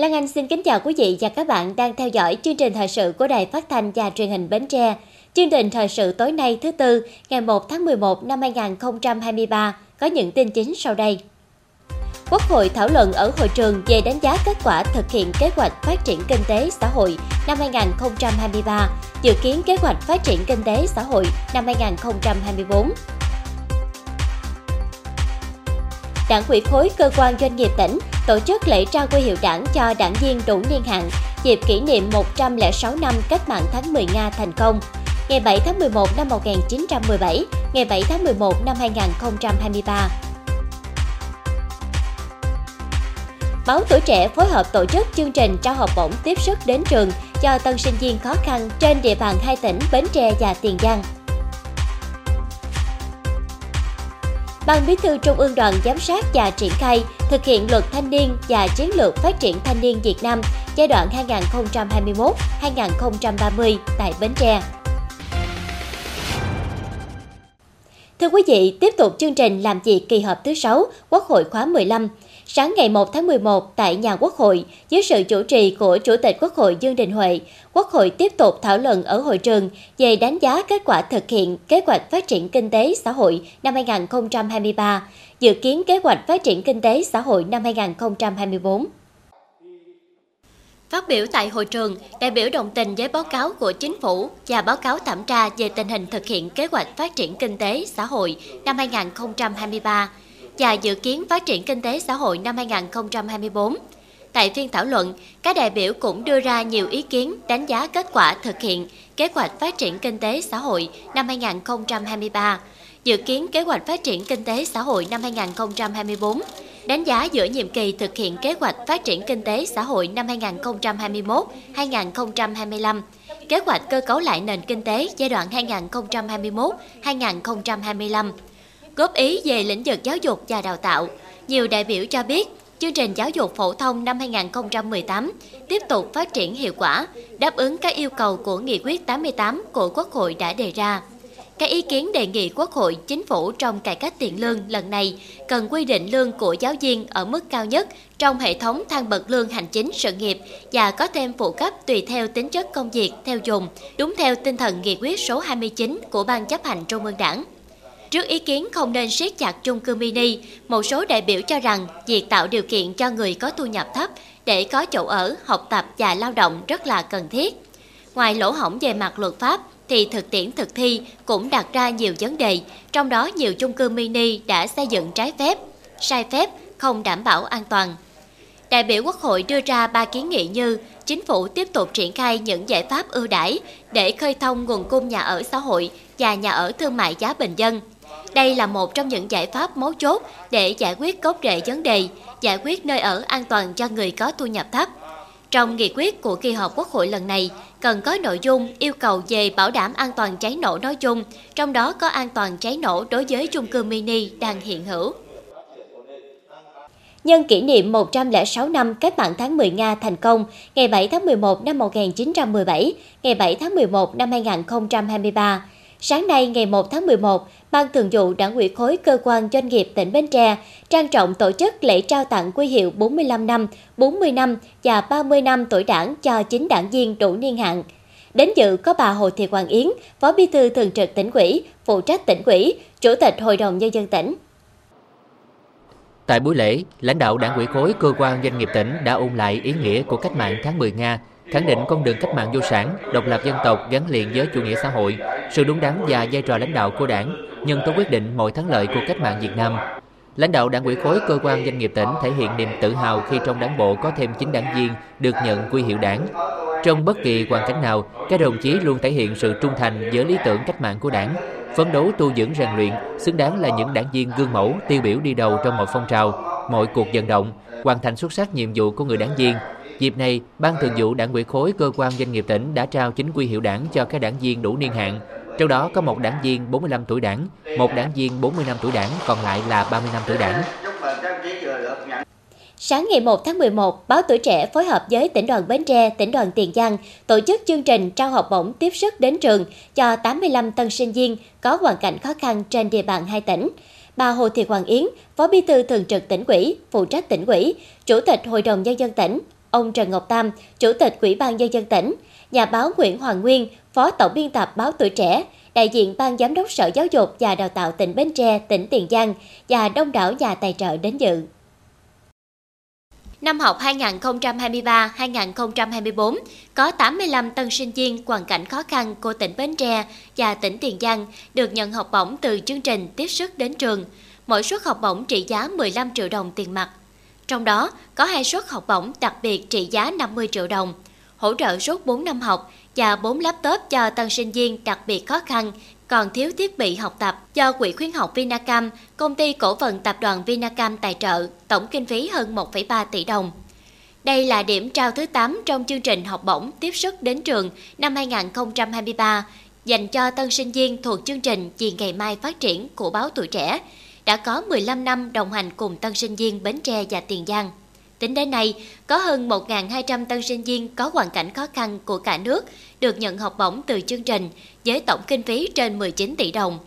Lan Anh xin kính chào quý vị và các bạn đang theo dõi chương trình thời sự của Đài Phát thanh và Truyền hình Bến Tre. Chương trình thời sự tối nay thứ tư, ngày 1 tháng 11 năm 2023 có những tin chính sau đây. Quốc hội thảo luận ở hội trường về đánh giá kết quả thực hiện kế hoạch phát triển kinh tế xã hội năm 2023, dự kiến kế hoạch phát triển kinh tế xã hội năm 2024. Đảng ủy khối cơ quan doanh nghiệp tỉnh tổ chức lễ trao quy hiệu đảng cho đảng viên đủ niên hạn dịp kỷ niệm 106 năm cách mạng tháng 10 Nga thành công, ngày 7 tháng 11 năm 1917, ngày 7 tháng 11 năm 2023. Báo Tuổi Trẻ phối hợp tổ chức chương trình trao học bổng tiếp sức đến trường cho tân sinh viên khó khăn trên địa bàn hai tỉnh Bến Tre và Tiền Giang. Ban Bí thư Trung ương Đoàn giám sát và triển khai thực hiện luật thanh niên và chiến lược phát triển thanh niên Việt Nam giai đoạn 2021-2030 tại Bến Tre. Thưa quý vị, tiếp tục chương trình làm việc kỳ họp thứ 6 Quốc hội khóa 15. Sáng ngày 1 tháng 11 tại nhà Quốc hội, dưới sự chủ trì của Chủ tịch Quốc hội Dương Đình Huệ, Quốc hội tiếp tục thảo luận ở hội trường về đánh giá kết quả thực hiện kế hoạch phát triển kinh tế xã hội năm 2023, dự kiến kế hoạch phát triển kinh tế xã hội năm 2024. Phát biểu tại hội trường, đại biểu đồng tình với báo cáo của chính phủ và báo cáo thẩm tra về tình hình thực hiện kế hoạch phát triển kinh tế xã hội năm 2023 và dự kiến phát triển kinh tế xã hội năm 2024. Tại phiên thảo luận, các đại biểu cũng đưa ra nhiều ý kiến đánh giá kết quả thực hiện kế hoạch phát triển kinh tế xã hội năm 2023, dự kiến kế hoạch phát triển kinh tế xã hội năm 2024, đánh giá giữa nhiệm kỳ thực hiện kế hoạch phát triển kinh tế xã hội năm 2021-2025, kế hoạch cơ cấu lại nền kinh tế giai đoạn 2021-2025, góp ý về lĩnh vực giáo dục và đào tạo. Nhiều đại biểu cho biết, chương trình giáo dục phổ thông năm 2018 tiếp tục phát triển hiệu quả, đáp ứng các yêu cầu của Nghị quyết 88 của Quốc hội đã đề ra. Các ý kiến đề nghị Quốc hội, Chính phủ trong cải cách tiền lương lần này cần quy định lương của giáo viên ở mức cao nhất trong hệ thống thang bậc lương hành chính sự nghiệp và có thêm phụ cấp tùy theo tính chất công việc theo dùng, đúng theo tinh thần nghị quyết số 29 của Ban chấp hành Trung ương Đảng. Trước ý kiến không nên siết chặt chung cư mini, một số đại biểu cho rằng việc tạo điều kiện cho người có thu nhập thấp để có chỗ ở, học tập và lao động rất là cần thiết. Ngoài lỗ hổng về mặt luật pháp, thì thực tiễn thực thi cũng đặt ra nhiều vấn đề, trong đó nhiều chung cư mini đã xây dựng trái phép, sai phép, không đảm bảo an toàn. Đại biểu Quốc hội đưa ra ba kiến nghị như chính phủ tiếp tục triển khai những giải pháp ưu đãi để khơi thông nguồn cung nhà ở xã hội và nhà ở thương mại giá bình dân. Đây là một trong những giải pháp mấu chốt để giải quyết gốc rễ vấn đề, giải quyết nơi ở an toàn cho người có thu nhập thấp. Trong nghị quyết của kỳ họp Quốc hội lần này, cần có nội dung yêu cầu về bảo đảm an toàn cháy nổ nói chung, trong đó có an toàn cháy nổ đối với chung cư mini đang hiện hữu. Nhân kỷ niệm 106 năm cách mạng tháng 10 Nga thành công, ngày 7 tháng 11 năm 1917, ngày 7 tháng 11 năm 2023, Sáng nay ngày 1 tháng 11, Ban Thường vụ Đảng ủy khối cơ quan doanh nghiệp tỉnh Bến Tre trang trọng tổ chức lễ trao tặng quy hiệu 45 năm, 40 năm và 30 năm tuổi đảng cho chính đảng viên đủ niên hạn. Đến dự có bà Hồ Thị Hoàng Yến, Phó Bí thư Thường trực tỉnh ủy, phụ trách tỉnh ủy, Chủ tịch Hội đồng Nhân dân tỉnh. Tại buổi lễ, lãnh đạo đảng ủy khối cơ quan doanh nghiệp tỉnh đã ôn lại ý nghĩa của cách mạng tháng 10 Nga khẳng định con đường cách mạng vô sản, độc lập dân tộc gắn liền với chủ nghĩa xã hội, sự đúng đắn và vai trò lãnh đạo của đảng, nhân tố quyết định mọi thắng lợi của cách mạng Việt Nam. Lãnh đạo đảng ủy khối cơ quan doanh nghiệp tỉnh thể hiện niềm tự hào khi trong đảng bộ có thêm 9 đảng viên được nhận quy hiệu đảng. Trong bất kỳ hoàn cảnh nào, các đồng chí luôn thể hiện sự trung thành với lý tưởng cách mạng của đảng, phấn đấu tu dưỡng rèn luyện, xứng đáng là những đảng viên gương mẫu, tiêu biểu đi đầu trong mọi phong trào, mọi cuộc vận động, hoàn thành xuất sắc nhiệm vụ của người đảng viên, Dịp này, Ban Thường vụ Đảng ủy khối cơ quan doanh nghiệp tỉnh đã trao chính quy hiệu đảng cho các đảng viên đủ niên hạn. Trong đó có một đảng viên 45 tuổi đảng, một đảng viên 40 năm tuổi đảng, còn lại là 30 năm tuổi đảng. Sáng ngày 1 tháng 11, Báo Tuổi Trẻ phối hợp với tỉnh đoàn Bến Tre, tỉnh đoàn Tiền Giang tổ chức chương trình trao học bổng tiếp sức đến trường cho 85 tân sinh viên có hoàn cảnh khó khăn trên địa bàn hai tỉnh. Bà Hồ Thị Hoàng Yến, Phó Bí thư Thường trực tỉnh ủy, phụ trách tỉnh ủy, Chủ tịch Hội đồng Nhân dân tỉnh, ông Trần Ngọc Tam, Chủ tịch Ủy ban Nhân dân tỉnh, nhà báo Nguyễn Hoàng Nguyên, Phó Tổng biên tập báo Tuổi Trẻ, đại diện Ban Giám đốc Sở Giáo dục và Đào tạo tỉnh Bến Tre, tỉnh Tiền Giang và đông đảo nhà tài trợ đến dự. Năm học 2023-2024 có 85 tân sinh viên hoàn cảnh khó khăn của tỉnh Bến Tre và tỉnh Tiền Giang được nhận học bổng từ chương trình tiếp sức đến trường. Mỗi suất học bổng trị giá 15 triệu đồng tiền mặt. Trong đó có hai suất học bổng đặc biệt trị giá 50 triệu đồng, hỗ trợ suốt 4 năm học và 4 laptop cho tân sinh viên đặc biệt khó khăn còn thiếu thiết bị học tập do Quỹ khuyến học Vinacam, công ty cổ phần tập đoàn Vinacam tài trợ, tổng kinh phí hơn 1,3 tỷ đồng. Đây là điểm trao thứ 8 trong chương trình học bổng tiếp sức đến trường năm 2023 dành cho tân sinh viên thuộc chương trình Vì ngày mai phát triển của báo Tuổi Trẻ, đã có 15 năm đồng hành cùng tân sinh viên Bến Tre và Tiền Giang. Tính đến nay, có hơn 1.200 tân sinh viên có hoàn cảnh khó khăn của cả nước được nhận học bổng từ chương trình với tổng kinh phí trên 19 tỷ đồng.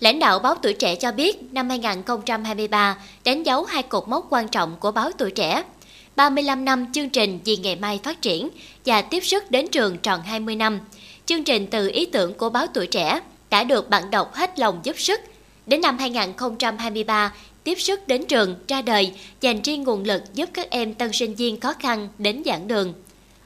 Lãnh đạo báo Tuổi Trẻ cho biết năm 2023 đánh dấu hai cột mốc quan trọng của báo Tuổi Trẻ. 35 năm chương trình Vì ngày mai phát triển và tiếp sức đến trường tròn 20 năm. Chương trình từ ý tưởng của báo Tuổi Trẻ đã được bạn đọc hết lòng giúp sức. Đến năm 2023, tiếp sức đến trường ra đời dành riêng nguồn lực giúp các em tân sinh viên khó khăn đến giảng đường.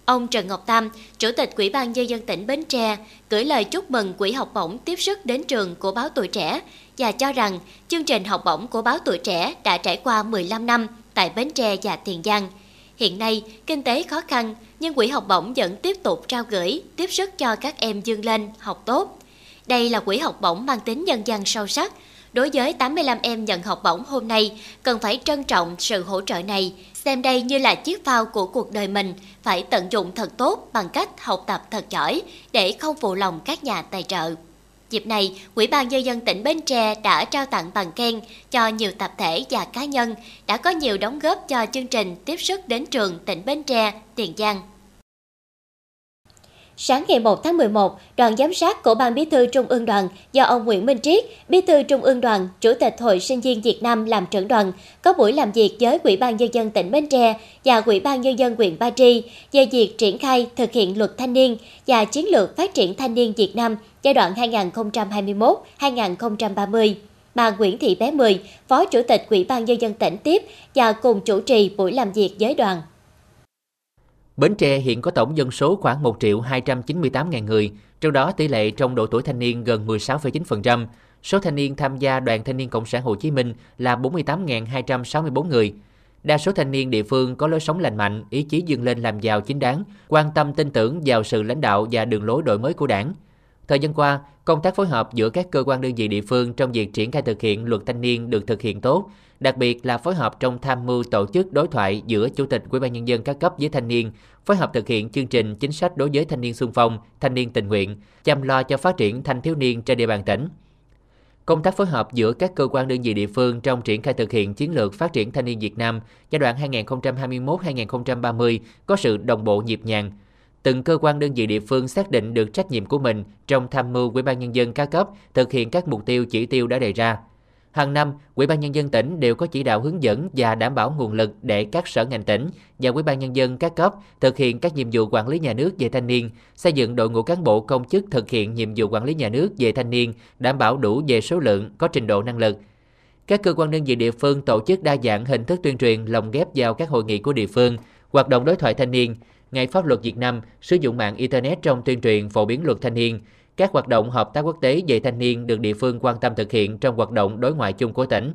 Ông Trần Ngọc Tam, Chủ tịch Quỹ ban Nhân dân tỉnh Bến Tre, gửi lời chúc mừng Quỹ học bổng tiếp sức đến trường của báo Tuổi Trẻ và cho rằng chương trình học bổng của báo Tuổi Trẻ đã trải qua 15 năm tại Bến Tre và Tiền Giang. Hiện nay, kinh tế khó khăn, nhưng Quỹ học bổng vẫn tiếp tục trao gửi, tiếp sức cho các em dương lên, học tốt. Đây là quỹ học bổng mang tính nhân dân sâu sắc, Đối với 85 em nhận học bổng hôm nay, cần phải trân trọng sự hỗ trợ này, xem đây như là chiếc phao của cuộc đời mình, phải tận dụng thật tốt bằng cách học tập thật giỏi để không phụ lòng các nhà tài trợ. Dịp này, Ủy ban Nhân dân tỉnh Bến Tre đã trao tặng bằng khen cho nhiều tập thể và cá nhân đã có nhiều đóng góp cho chương trình tiếp sức đến trường tỉnh Bến Tre, Tiền Giang. Sáng ngày 1 tháng 11, đoàn giám sát của Ban Bí thư Trung ương đoàn do ông Nguyễn Minh Triết, Bí thư Trung ương đoàn, Chủ tịch Hội sinh viên Việt Nam làm trưởng đoàn, có buổi làm việc với Ủy ban Nhân dân tỉnh Bến Tre và Ủy ban Nhân dân huyện Ba Tri về việc triển khai thực hiện luật thanh niên và chiến lược phát triển thanh niên Việt Nam giai đoạn 2021-2030. Bà Nguyễn Thị Bé Mười, Phó Chủ tịch Ủy ban Nhân dân tỉnh tiếp và cùng chủ trì buổi làm việc với đoàn. Bến Tre hiện có tổng dân số khoảng 1 triệu 298 ngàn người, trong đó tỷ lệ trong độ tuổi thanh niên gần 16,9%. Số thanh niên tham gia Đoàn Thanh niên Cộng sản Hồ Chí Minh là 48.264 người. Đa số thanh niên địa phương có lối sống lành mạnh, ý chí dâng lên làm giàu chính đáng, quan tâm tin tưởng vào sự lãnh đạo và đường lối đổi mới của đảng. Thời gian qua, công tác phối hợp giữa các cơ quan đơn vị địa phương trong việc triển khai thực hiện luật thanh niên được thực hiện tốt, đặc biệt là phối hợp trong tham mưu tổ chức đối thoại giữa chủ tịch ủy ban nhân dân các cấp với thanh niên, phối hợp thực hiện chương trình chính sách đối với thanh niên xung phong, thanh niên tình nguyện, chăm lo cho phát triển thanh thiếu niên trên địa bàn tỉnh. Công tác phối hợp giữa các cơ quan đơn vị địa phương trong triển khai thực hiện chiến lược phát triển thanh niên Việt Nam giai đoạn 2021-2030 có sự đồng bộ nhịp nhàng, từng cơ quan đơn vị địa phương xác định được trách nhiệm của mình trong tham mưu Ủy ban nhân dân các cấp thực hiện các mục tiêu chỉ tiêu đã đề ra. Hàng năm, Ủy ban nhân dân tỉnh đều có chỉ đạo hướng dẫn và đảm bảo nguồn lực để các sở ngành tỉnh và Ủy ban nhân dân các cấp thực hiện các nhiệm vụ quản lý nhà nước về thanh niên, xây dựng đội ngũ cán bộ công chức thực hiện nhiệm vụ quản lý nhà nước về thanh niên, đảm bảo đủ về số lượng, có trình độ năng lực. Các cơ quan đơn vị địa phương tổ chức đa dạng hình thức tuyên truyền lồng ghép vào các hội nghị của địa phương, hoạt động đối thoại thanh niên, Ngày pháp luật Việt Nam sử dụng mạng Internet trong tuyên truyền phổ biến luật thanh niên, các hoạt động hợp tác quốc tế về thanh niên được địa phương quan tâm thực hiện trong hoạt động đối ngoại chung của tỉnh.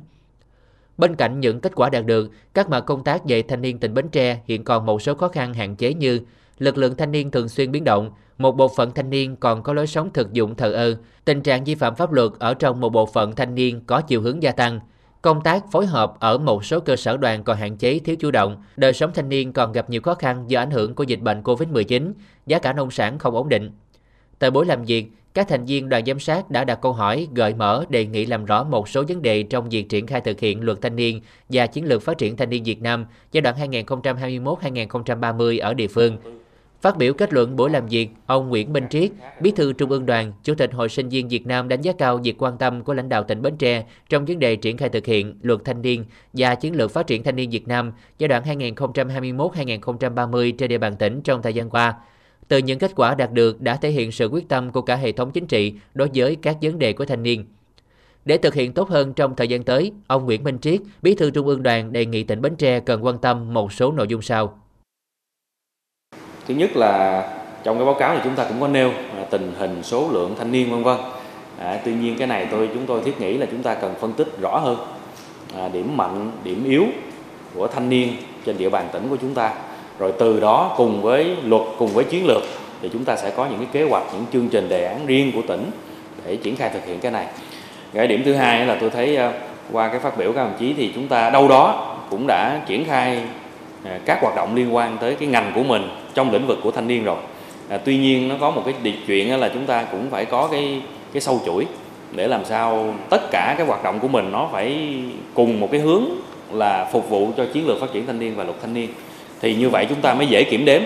Bên cạnh những kết quả đạt được, các mặt công tác về thanh niên tỉnh Bến Tre hiện còn một số khó khăn hạn chế như lực lượng thanh niên thường xuyên biến động, một bộ phận thanh niên còn có lối sống thực dụng thờ ơ, tình trạng vi phạm pháp luật ở trong một bộ phận thanh niên có chiều hướng gia tăng, Công tác phối hợp ở một số cơ sở đoàn còn hạn chế thiếu chủ động, đời sống thanh niên còn gặp nhiều khó khăn do ảnh hưởng của dịch bệnh Covid-19, giá cả nông sản không ổn định. Tại buổi làm việc, các thành viên đoàn giám sát đã đặt câu hỏi, gợi mở, đề nghị làm rõ một số vấn đề trong việc triển khai thực hiện luật thanh niên và chiến lược phát triển thanh niên Việt Nam giai đoạn 2021-2030 ở địa phương. Phát biểu kết luận buổi làm việc, ông Nguyễn Minh Triết, Bí thư Trung ương Đoàn, Chủ tịch Hội sinh viên Việt Nam đánh giá cao việc quan tâm của lãnh đạo tỉnh Bến Tre trong vấn đề triển khai thực hiện luật thanh niên và chiến lược phát triển thanh niên Việt Nam giai đoạn 2021-2030 trên địa bàn tỉnh trong thời gian qua. Từ những kết quả đạt được đã thể hiện sự quyết tâm của cả hệ thống chính trị đối với các vấn đề của thanh niên. Để thực hiện tốt hơn trong thời gian tới, ông Nguyễn Minh Triết, Bí thư Trung ương Đoàn đề nghị tỉnh Bến Tre cần quan tâm một số nội dung sau. Thứ nhất là trong cái báo cáo thì chúng ta cũng có nêu tình hình số lượng thanh niên vân vân. À, tuy nhiên cái này tôi chúng tôi thiết nghĩ là chúng ta cần phân tích rõ hơn à, điểm mạnh, điểm yếu của thanh niên trên địa bàn tỉnh của chúng ta. Rồi từ đó cùng với luật, cùng với chiến lược thì chúng ta sẽ có những cái kế hoạch, những chương trình đề án riêng của tỉnh để triển khai thực hiện cái này. Cái điểm thứ hai là tôi thấy ờ, qua cái phát biểu các đồng chí thì chúng ta đâu đó cũng đã triển khai ờ, các hoạt động liên quan tới cái ngành của mình trong lĩnh vực của thanh niên rồi à, tuy nhiên nó có một cái điều chuyện là chúng ta cũng phải có cái cái sâu chuỗi để làm sao tất cả cái hoạt động của mình nó phải cùng một cái hướng là phục vụ cho chiến lược phát triển thanh niên và luật thanh niên thì như vậy chúng ta mới dễ kiểm đếm.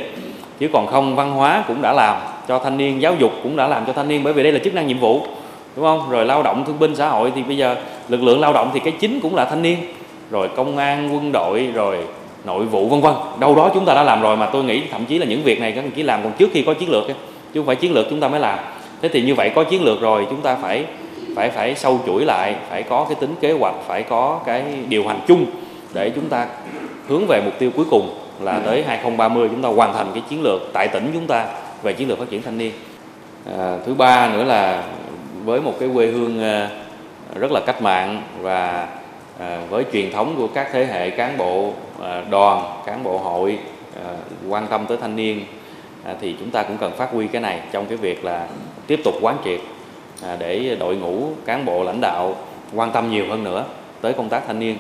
Chứ còn không, văn hóa cũng đã làm cho thanh niên, giáo dục cũng đã làm cho thanh niên, bởi vì đây là chức năng nhiệm vụ, đúng không? Rồi lao động, thương binh, xã hội thì bây giờ lực lượng lao động thì cái chính cũng là thanh niên. Rồi công an, quân đội, rồi nội vụ, vân vân. Đâu đó chúng ta đã làm rồi mà tôi nghĩ thậm chí là những việc này các đồng chí làm còn trước khi có chiến lược chứ không phải chiến lược chúng ta mới làm. Thế thì như vậy có chiến lược rồi, chúng ta phải phải phải sâu chuỗi lại, phải có cái tính kế hoạch, phải có cái điều hành chung để chúng ta hướng về mục tiêu cuối cùng là tới 2030 chúng ta hoàn thành cái chiến lược tại tỉnh chúng ta về chiến lược phát triển thanh niên. À, thứ ba nữa là với một cái quê hương à, rất là cách mạng và à, với truyền thống của các thế hệ cán bộ à, đoàn cán bộ hội quan tâm tới thanh niên thì chúng ta cũng cần phát huy cái này trong cái việc là tiếp tục quán triệt để đội ngũ cán bộ lãnh đạo quan tâm nhiều hơn nữa tới công tác thanh niên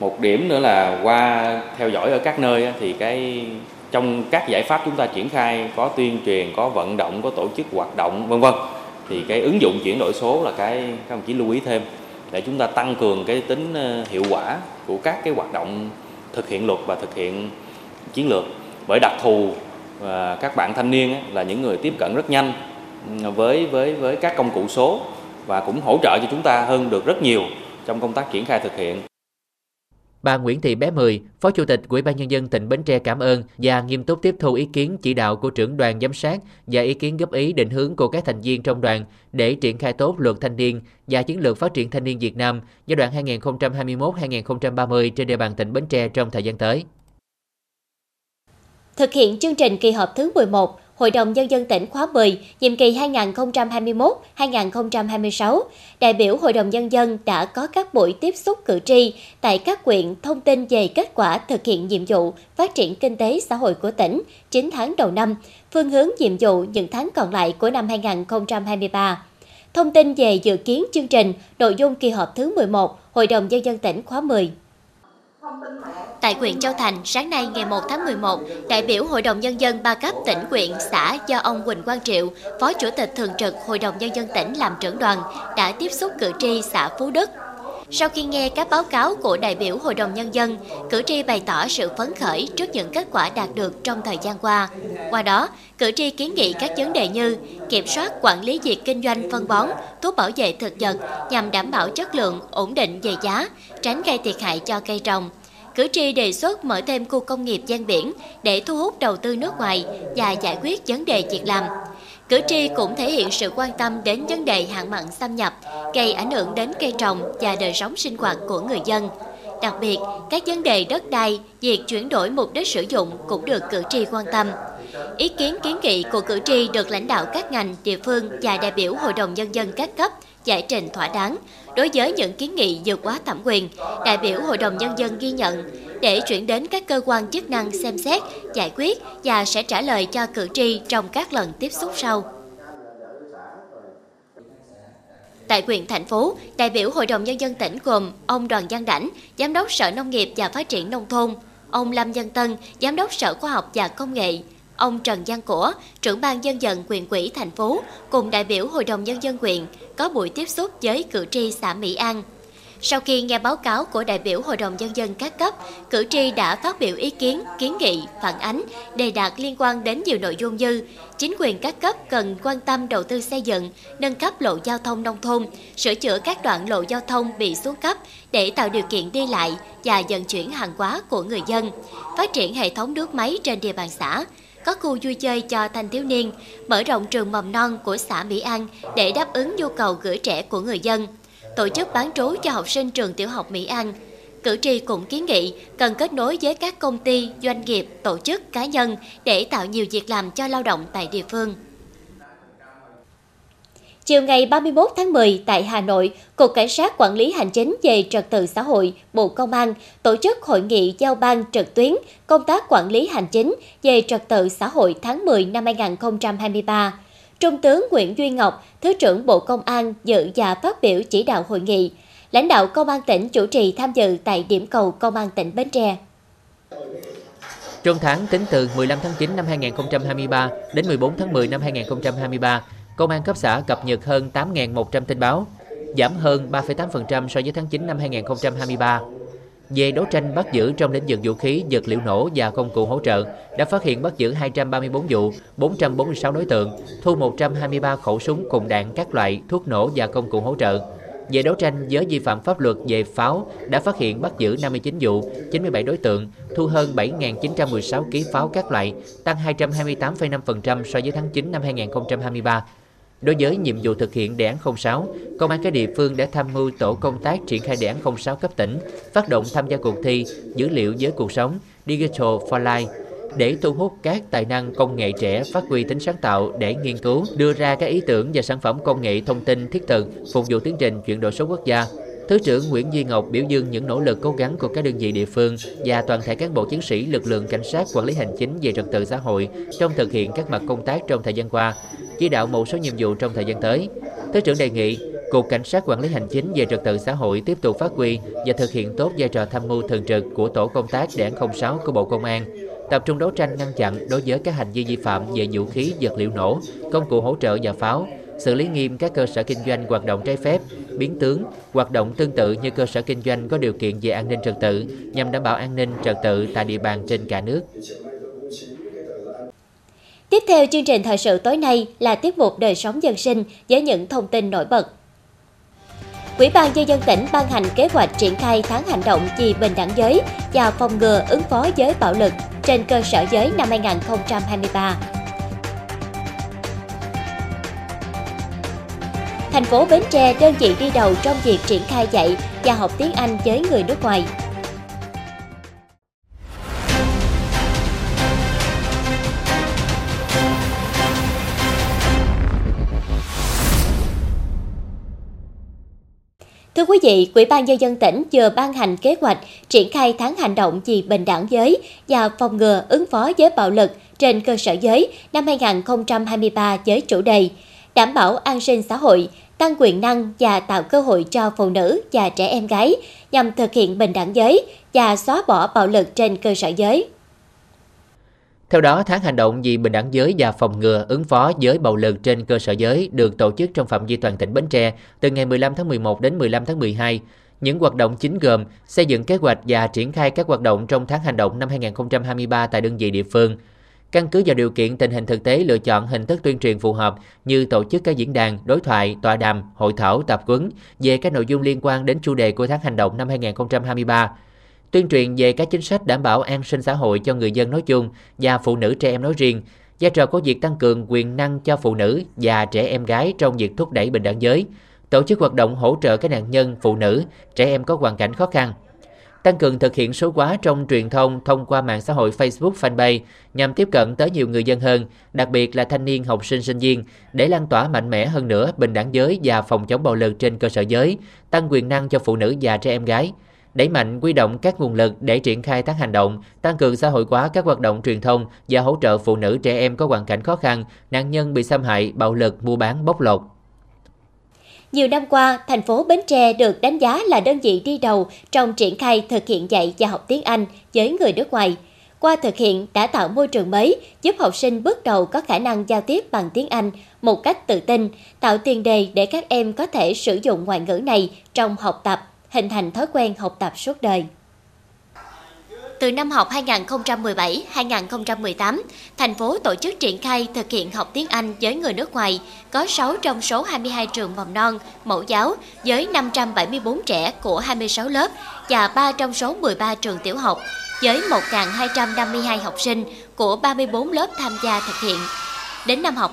một điểm nữa là qua theo dõi ở các nơi thì cái trong các giải pháp chúng ta triển khai, có tuyên truyền, có vận động, có tổ chức hoạt động, vân vân, thì cái ứng dụng chuyển đổi số là cái, các đồng chí lưu ý thêm, để chúng ta tăng cường cái tính ờ, hiệu quả của các cái hoạt động thực hiện luật và thực hiện chiến lược. Bởi đặc thù và các bạn thanh niên là những người tiếp cận rất nhanh ừ, với với với các công cụ số và cũng hỗ trợ cho chúng ta hơn được rất nhiều trong công tác triển khai thực hiện. Bà Nguyễn Thị Bé Mười, Phó Chủ tịch Ủy ban Nhân dân tỉnh Bến Tre cảm ơn và nghiêm túc tiếp thu ý kiến chỉ đạo của trưởng đoàn giám sát và ý kiến góp ý định hướng của các thành viên trong đoàn để triển khai tốt luật thanh niên và chiến lược phát triển thanh niên Việt Nam giai đoạn 2021-2030 trên địa bàn tỉnh Bến Tre trong thời gian tới. Thực hiện chương trình kỳ họp thứ 11, Hội đồng Nhân dân tỉnh khóa 10, nhiệm kỳ 2021-2026, đại biểu Hội đồng Nhân dân đã có các buổi tiếp xúc cử tri tại các quyện thông tin về kết quả thực hiện nhiệm vụ phát triển kinh tế xã hội của tỉnh 9 tháng đầu năm, phương hướng nhiệm vụ những tháng còn lại của năm 2023. Thông tin về dự kiến chương trình, nội dung kỳ họp thứ 11, Hội đồng Nhân dân tỉnh khóa 10. Tại huyện Châu Thành, sáng nay ngày 1 tháng 11, đại biểu Hội đồng Nhân dân ba cấp tỉnh huyện xã do ông Quỳnh Quang Triệu, Phó Chủ tịch Thường trực Hội đồng Nhân dân tỉnh làm trưởng đoàn, đã tiếp xúc cử tri xã Phú Đức. Sau khi nghe các báo cáo của đại biểu Hội đồng Nhân dân, cử tri bày tỏ sự phấn khởi trước những kết quả đạt được trong thời gian qua. Qua đó, cử tri kiến nghị các vấn đề như kiểm soát quản lý việc kinh doanh phân bón, thuốc bảo vệ thực vật nhằm đảm bảo chất lượng, ổn định về giá, tránh gây thiệt hại cho cây trồng, cử tri đề xuất mở thêm khu công nghiệp gian biển để thu hút đầu tư nước ngoài và giải quyết vấn đề việc làm. Cử tri cũng thể hiện sự quan tâm đến vấn đề hạn mặn xâm nhập, gây ảnh hưởng đến cây trồng và đời sống sinh hoạt của người dân. Đặc biệt, các vấn đề đất đai, việc chuyển đổi mục đích sử dụng cũng được cử tri quan tâm. Ý kiến kiến nghị của cử tri được lãnh đạo các ngành, địa phương và đại biểu Hội đồng Nhân dân các cấp giải trình thỏa đáng. Đối với những kiến nghị vượt quá thẩm quyền, đại biểu Hội đồng Nhân dân ghi nhận để chuyển đến các cơ quan chức năng xem xét, giải quyết và sẽ trả lời cho cử tri trong các lần tiếp xúc sau. Tại huyện thành phố, đại biểu Hội đồng Nhân dân tỉnh gồm ông Đoàn Văn Đảnh, Giám đốc Sở Nông nghiệp và Phát triển Nông thôn, ông Lâm Văn Tân, Giám đốc Sở Khoa học và Công nghệ, ông Trần Giang Cổ, trưởng ban dân vận quyền quỹ thành phố, cùng đại biểu Hội đồng Nhân dân quyền có buổi tiếp xúc với cử tri xã Mỹ An. Sau khi nghe báo cáo của đại biểu Hội đồng Nhân dân các cấp, cử tri đã phát biểu ý kiến, kiến nghị, phản ánh, đề đạt liên quan đến nhiều nội dung như chính quyền các cấp cần quan tâm đầu tư xây dựng, nâng cấp lộ giao thông nông thôn, sửa chữa các đoạn lộ giao thông bị xuống cấp để tạo điều kiện đi lại và vận chuyển hàng hóa của người dân, phát triển hệ thống nước máy trên địa bàn xã, có khu vui chơi cho thanh thiếu niên, mở rộng trường mầm non của xã Mỹ An để đáp ứng nhu cầu gửi trẻ của người dân, tổ chức bán trú cho học sinh trường tiểu học Mỹ An. Cử tri cũng kiến nghị cần kết nối với các công ty, doanh nghiệp, tổ chức, cá nhân để tạo nhiều việc làm cho lao động tại địa phương. Chiều ngày 31 tháng 10 tại Hà Nội, Cục Cảnh sát Quản lý Hành chính về Trật tự xã hội, Bộ Công an tổ chức hội nghị giao ban trực tuyến công tác quản lý hành chính về trật tự xã hội tháng 10 năm 2023. Trung tướng Nguyễn Duy Ngọc, Thứ trưởng Bộ Công an dự và phát biểu chỉ đạo hội nghị. Lãnh đạo Công an tỉnh chủ trì tham dự tại điểm cầu Công an tỉnh Bến Tre. Trong tháng tính từ 15 tháng 9 năm 2023 đến 14 tháng 10 năm 2023, Công an cấp xã cập nhật hơn 8.100 tin báo, giảm hơn 3,8% so với tháng 9 năm 2023. Về đấu tranh bắt giữ trong lĩnh vực vũ khí, vật liệu nổ và công cụ hỗ trợ, đã phát hiện bắt giữ 234 vụ, 446 đối tượng, thu 123 khẩu súng cùng đạn các loại, thuốc nổ và công cụ hỗ trợ. Về đấu tranh với vi phạm pháp luật về pháo, đã phát hiện bắt giữ 59 vụ, 97 đối tượng, thu hơn 7.916 kg pháo các loại, tăng 228,5% so với tháng 9 năm 2023. Đối với nhiệm vụ thực hiện đề án 06, Công an các địa phương đã tham mưu tổ công tác triển khai đề án 06 cấp tỉnh, phát động tham gia cuộc thi dữ liệu với cuộc sống Digital for Life để thu hút các tài năng công nghệ trẻ phát huy tính sáng tạo để nghiên cứu, đưa ra các ý tưởng và sản phẩm công nghệ thông tin thiết thực phục vụ tiến trình chuyển đổi số quốc gia. Thứ trưởng Nguyễn Duy Ngọc biểu dương những nỗ lực cố gắng của các đơn vị địa phương và toàn thể cán bộ chiến sĩ lực lượng cảnh sát quản lý hành chính về trật tự xã hội trong thực hiện các mặt công tác trong thời gian qua, chỉ đạo một số nhiệm vụ trong thời gian tới. Thứ trưởng đề nghị Cục Cảnh sát Quản lý Hành chính về trật tự xã hội tiếp tục phát huy và thực hiện tốt vai trò tham mưu thường trực của Tổ công tác đề 06 của Bộ Công an, tập trung đấu tranh ngăn chặn đối với các hành vi vi phạm về vũ khí, vật liệu nổ, công cụ hỗ trợ và pháo, xử lý nghiêm các cơ sở kinh doanh hoạt động trái phép, biến tướng, hoạt động tương tự như cơ sở kinh doanh có điều kiện về an ninh trật tự nhằm đảm bảo an ninh trật tự tại địa bàn trên cả nước. Tiếp theo chương trình thời sự tối nay là tiết mục đời sống dân sinh với những thông tin nổi bật. Quỹ ban nhân dân tỉnh ban hành kế hoạch triển khai tháng hành động vì bình đẳng giới và phòng ngừa ứng phó với bạo lực trên cơ sở giới năm 2023. Thành phố Bến Tre đơn vị đi đầu trong việc triển khai dạy và học tiếng Anh với người nước ngoài. Thưa quý vị, Ủy ban nhân dân tỉnh vừa ban hành kế hoạch triển khai tháng hành động vì bình đẳng giới và phòng ngừa ứng phó với bạo lực trên cơ sở giới năm 2023 với chủ đề đảm bảo an sinh xã hội, tăng quyền năng và tạo cơ hội cho phụ nữ và trẻ em gái nhằm thực hiện bình đẳng giới và xóa bỏ bạo lực trên cơ sở giới. Theo đó, tháng hành động vì bình đẳng giới và phòng ngừa ứng phó với bạo lực trên cơ sở giới được tổ chức trong phạm vi toàn tỉnh Bến Tre từ ngày 15 tháng 11 đến 15 tháng 12. Những hoạt động chính gồm xây dựng kế hoạch và triển khai các hoạt động trong tháng hành động năm 2023 tại đơn vị địa phương, căn cứ vào điều kiện tình hình thực tế lựa chọn hình thức tuyên truyền phù hợp như tổ chức các diễn đàn, đối thoại, tọa đàm, hội thảo, tập huấn về các nội dung liên quan đến chủ đề của tháng hành động năm 2023 tuyên truyền về các chính sách đảm bảo an sinh xã hội cho người dân nói chung và phụ nữ trẻ em nói riêng, vai trò của việc tăng cường quyền năng cho phụ nữ và trẻ em gái trong việc thúc đẩy bình đẳng giới, tổ chức hoạt động hỗ trợ các nạn nhân, phụ nữ, trẻ em có hoàn cảnh khó khăn, tăng cường thực hiện số hóa trong truyền thông thông qua mạng xã hội Facebook Fanpage nhằm tiếp cận tới nhiều người dân hơn, đặc biệt là thanh niên học sinh sinh viên, để lan tỏa mạnh mẽ hơn nữa bình đẳng giới và phòng chống bạo lực trên cơ sở giới, tăng quyền năng cho phụ nữ và trẻ em gái đẩy mạnh quy động các nguồn lực để triển khai các hành động, tăng cường xã hội hóa các hoạt động truyền thông và hỗ trợ phụ nữ trẻ em có hoàn cảnh khó khăn, nạn nhân bị xâm hại, bạo lực, mua bán, bóc lột. Nhiều năm qua, thành phố Bến Tre được đánh giá là đơn vị đi đầu trong triển khai thực hiện dạy và học tiếng Anh với người nước ngoài. Qua thực hiện đã tạo môi trường mới, giúp học sinh bước đầu có khả năng giao tiếp bằng tiếng Anh một cách tự tin, tạo tiền đề để các em có thể sử dụng ngoại ngữ này trong học tập, hình thành thói quen học tập suốt đời. Từ năm học 2017-2018, thành phố tổ chức triển khai thực hiện học tiếng Anh với người nước ngoài, có 6 trong số 22 trường mầm non, mẫu giáo với 574 trẻ của 26 lớp và 3 trong số 13 trường tiểu học với 1.252 học sinh của 34 lớp tham gia thực hiện. Đến năm học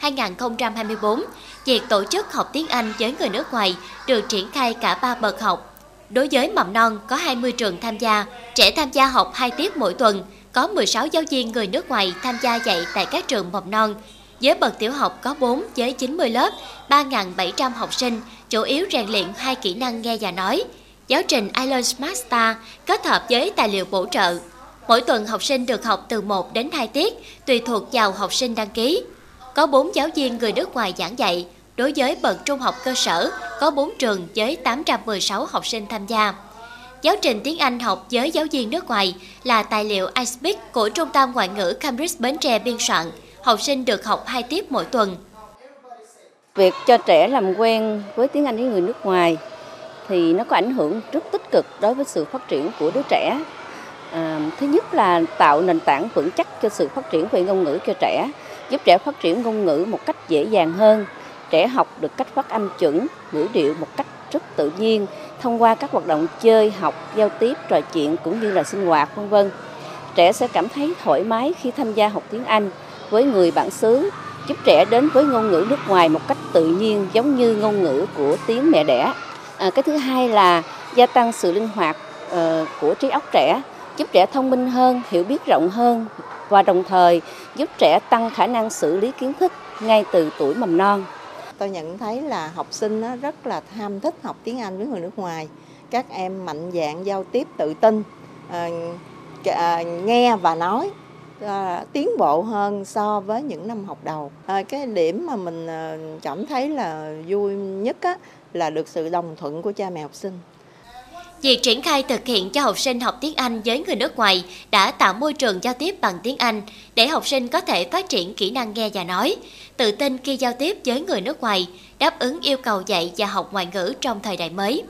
2023-2024, việc tổ chức học tiếng Anh với người nước ngoài được triển khai cả ba bậc học Đối với mầm non có 20 trường tham gia, trẻ tham gia học 2 tiết mỗi tuần, có 16 giáo viên người nước ngoài tham gia dạy tại các trường mầm non. Với bậc tiểu học có 4 với 90 lớp, 3.700 học sinh, chủ yếu rèn luyện hai kỹ năng nghe và nói. Giáo trình Island Smart Star kết hợp với tài liệu bổ trợ. Mỗi tuần học sinh được học từ 1 đến 2 tiết, tùy thuộc vào học sinh đăng ký. Có 4 giáo viên người nước ngoài giảng dạy, Đối với bậc trung học cơ sở, có 4 trường với 816 học sinh tham gia. Giáo trình tiếng Anh học với giáo viên nước ngoài là tài liệu iSpeak của Trung tâm Ngoại ngữ Cambridge Bến Tre biên soạn. Học sinh được học 2 tiết mỗi tuần. Việc cho trẻ làm quen với tiếng Anh với người nước ngoài thì nó có ảnh hưởng rất tích cực đối với sự phát triển của đứa trẻ. À, thứ nhất là tạo nền tảng vững chắc cho sự phát triển về ngôn ngữ cho trẻ, giúp trẻ phát triển ngôn ngữ một cách dễ dàng hơn trẻ học được cách phát âm chuẩn, ngữ điệu một cách rất tự nhiên thông qua các hoạt động chơi, học, giao tiếp, trò chuyện cũng như là sinh hoạt vân vân. Trẻ sẽ cảm thấy thoải mái khi tham gia học tiếng Anh với người bản xứ, giúp trẻ đến với ngôn ngữ nước ngoài một cách tự nhiên giống như ngôn ngữ của tiếng mẹ đẻ. À, cái thứ hai là gia tăng sự linh hoạt uh, của trí óc trẻ, giúp trẻ thông minh hơn, hiểu biết rộng hơn và đồng thời giúp trẻ tăng khả năng xử lý kiến thức ngay từ tuổi mầm non tôi nhận thấy là học sinh nó rất là tham thích học tiếng Anh với người nước ngoài. Các em mạnh dạn giao tiếp tự tin à, nghe và nói à, tiến bộ hơn so với những năm học đầu. À, cái điểm mà mình à, cảm thấy là vui nhất á, là được sự đồng thuận của cha mẹ học sinh. Việc triển khai thực hiện cho học sinh học tiếng Anh với người nước ngoài đã tạo môi trường giao tiếp bằng tiếng Anh để học sinh có thể phát triển kỹ năng nghe và nói, tự tin khi giao tiếp với người nước ngoài, đáp ứng yêu cầu dạy và học ngoại ngữ trong thời đại mới.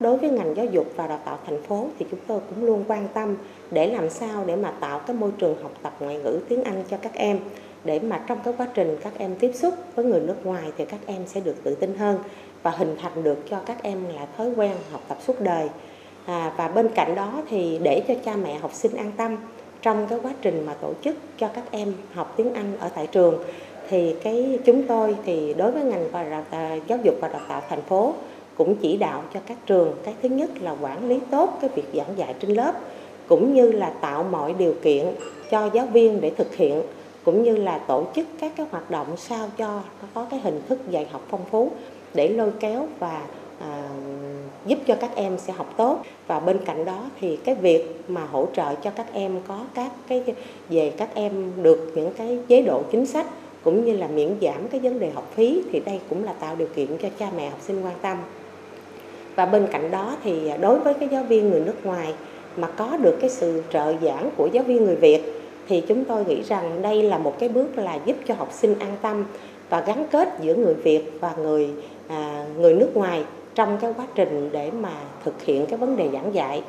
Đối với ngành giáo dục và đào tạo thành phố thì chúng tôi cũng luôn quan tâm để làm sao để mà tạo cái môi trường học tập ngoại ngữ tiếng Anh cho các em. Để mà trong cái quá trình các em tiếp xúc với người nước ngoài thì các em sẽ được tự tin hơn và hình thành được cho các em là thói quen học tập suốt đời. À, và bên cạnh đó thì để cho cha mẹ học sinh an tâm trong cái quá trình mà tổ chức cho các em học tiếng Anh ở tại trường thì cái chúng tôi thì đối với ngành và đào tạo, giáo dục và đào tạo thành phố cũng chỉ đạo cho các trường cái thứ nhất là quản lý tốt cái việc giảng dạy trên lớp cũng như là tạo mọi điều kiện cho giáo viên để thực hiện cũng như là tổ chức các cái hoạt động sao cho nó có cái hình thức dạy học phong phú để lôi kéo và à, giúp cho các em sẽ học tốt. Và bên cạnh đó thì cái việc mà hỗ trợ cho các em có các cái về các em được những cái chế độ chính sách cũng như là miễn giảm cái vấn đề học phí thì đây cũng là tạo điều kiện cho cha mẹ học sinh quan tâm. Và bên cạnh đó thì đối với cái giáo viên người nước ngoài mà có được cái sự trợ giảng của giáo viên người Việt thì chúng tôi nghĩ rằng đây là một cái bước là giúp cho học sinh an tâm và gắn kết giữa người Việt và người À, người nước ngoài trong cái quá trình để mà thực hiện cái vấn đề giảng dạy.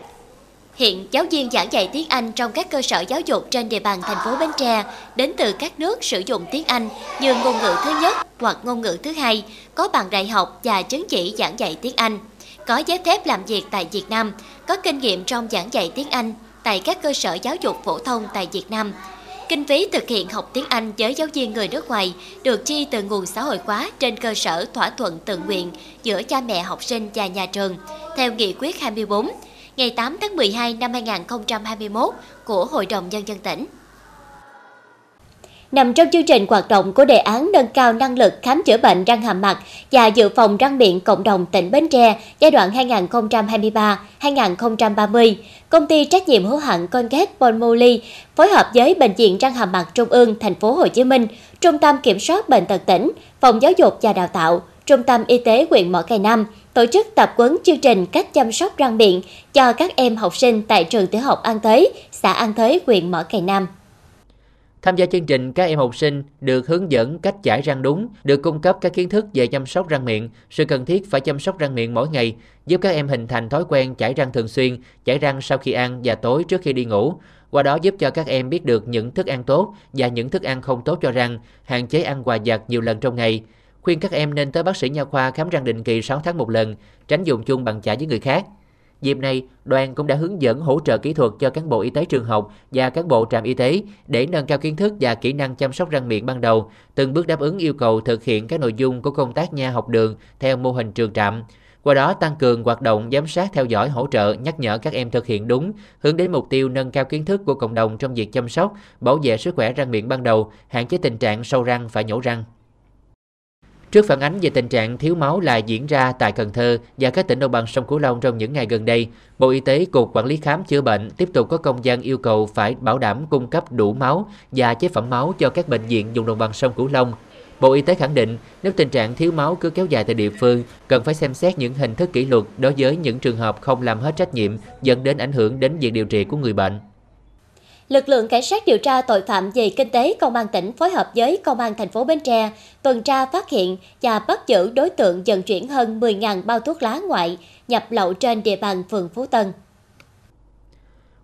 Hiện giáo viên giảng dạy tiếng Anh trong các cơ sở giáo dục trên địa bàn thành phố Bến Tre đến từ các nước sử dụng tiếng Anh như ngôn ngữ thứ nhất hoặc ngôn ngữ thứ hai, có bằng đại học và chứng chỉ giảng dạy tiếng Anh, có giấy phép làm việc tại Việt Nam, có kinh nghiệm trong giảng dạy tiếng Anh tại các cơ sở giáo dục phổ thông tại Việt Nam, Kinh phí thực hiện học tiếng Anh với giáo viên người nước ngoài được chi từ nguồn xã hội hóa trên cơ sở thỏa thuận tự nguyện giữa cha mẹ học sinh và nhà trường, theo Nghị quyết 24, ngày 8 tháng 12 năm 2021 của Hội đồng Nhân dân tỉnh nằm trong chương trình hoạt động của đề án nâng cao năng lực khám chữa bệnh răng hàm mặt và dự phòng răng miệng cộng đồng tỉnh Bến Tre giai đoạn 2023-2030, công ty trách nhiệm hữu hạn Colgate Palmolive phối hợp với bệnh viện răng hàm mặt Trung ương thành phố Hồ Chí Minh, Trung tâm Kiểm soát bệnh tật tỉnh, Phòng Giáo dục và Đào tạo, Trung tâm Y tế huyện Mỏ Cày Nam tổ chức tập huấn chương trình cách chăm sóc răng miệng cho các em học sinh tại trường tiểu học An Thới, xã An Thới, huyện Mỏ Cày Nam. Tham gia chương trình, các em học sinh được hướng dẫn cách chải răng đúng, được cung cấp các kiến thức về chăm sóc răng miệng, sự cần thiết phải chăm sóc răng miệng mỗi ngày, giúp các em hình thành thói quen chải răng thường xuyên, chải răng sau khi ăn và tối trước khi đi ngủ. Qua đó giúp cho các em biết được những thức ăn tốt và những thức ăn không tốt cho răng, hạn chế ăn quà vặt nhiều lần trong ngày. Khuyên các em nên tới bác sĩ nha khoa khám răng định kỳ 6 tháng một lần, tránh dùng chung bằng chải với người khác. Dịp này, đoàn cũng đã hướng dẫn hỗ trợ kỹ thuật cho cán bộ y tế trường học và cán bộ trạm y tế để nâng cao kiến thức và kỹ năng chăm sóc răng miệng ban đầu, từng bước đáp ứng yêu cầu thực hiện các nội dung của công tác nha học đường theo mô hình trường trạm. Qua đó tăng cường hoạt động giám sát theo dõi hỗ trợ nhắc nhở các em thực hiện đúng, hướng đến mục tiêu nâng cao kiến thức của cộng đồng trong việc chăm sóc, bảo vệ sức khỏe răng miệng ban đầu, hạn chế tình trạng sâu răng phải nhổ răng. Trước phản ánh về tình trạng thiếu máu lại diễn ra tại Cần Thơ và các tỉnh đồng bằng sông Cửu Long trong những ngày gần đây, Bộ Y tế Cục Quản lý Khám chữa bệnh tiếp tục có công văn yêu cầu phải bảo đảm cung cấp đủ máu và chế phẩm máu cho các bệnh viện vùng đồng bằng sông Cửu Long. Bộ Y tế khẳng định nếu tình trạng thiếu máu cứ kéo dài tại địa phương, cần phải xem xét những hình thức kỷ luật đối với những trường hợp không làm hết trách nhiệm dẫn đến ảnh hưởng đến việc điều trị của người bệnh lực lượng cảnh sát điều tra tội phạm về kinh tế công an tỉnh phối hợp với công an thành phố Bến Tre tuần tra phát hiện và bắt giữ đối tượng vận chuyển hơn 10.000 bao thuốc lá ngoại nhập lậu trên địa bàn phường Phú Tân.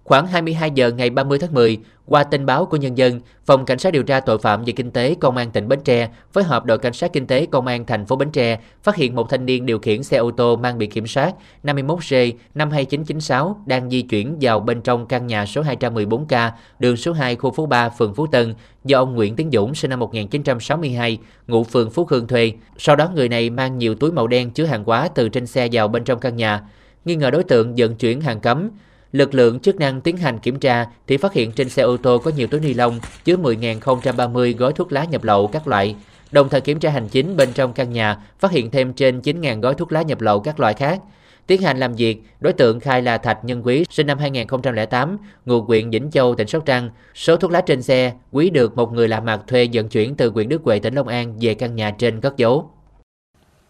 Khoảng 22 giờ ngày 30 tháng 10, qua tin báo của nhân dân, Phòng Cảnh sát điều tra tội phạm về kinh tế Công an tỉnh Bến Tre phối hợp đội cảnh sát kinh tế Công an thành phố Bến Tre phát hiện một thanh niên điều khiển xe ô tô mang biển kiểm soát 51G 52996 đang di chuyển vào bên trong căn nhà số 214K, đường số 2 khu phố 3, phường Phú Tân do ông Nguyễn Tiến Dũng sinh năm 1962, ngụ phường Phú Khương thuê. Sau đó người này mang nhiều túi màu đen chứa hàng hóa từ trên xe vào bên trong căn nhà. Nghi ngờ đối tượng vận chuyển hàng cấm, Lực lượng chức năng tiến hành kiểm tra thì phát hiện trên xe ô tô có nhiều túi ni lông chứa 10.030 gói thuốc lá nhập lậu các loại. Đồng thời kiểm tra hành chính bên trong căn nhà phát hiện thêm trên 9.000 gói thuốc lá nhập lậu các loại khác. Tiến hành làm việc, đối tượng khai là Thạch Nhân Quý, sinh năm 2008, ngụ huyện Vĩnh Châu, tỉnh Sóc Trăng. Số thuốc lá trên xe, Quý được một người làm mặt thuê vận chuyển từ huyện Đức Huệ, tỉnh Long An về căn nhà trên cất giấu.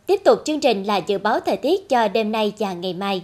Tiếp tục chương trình là dự báo thời tiết cho đêm nay và ngày mai.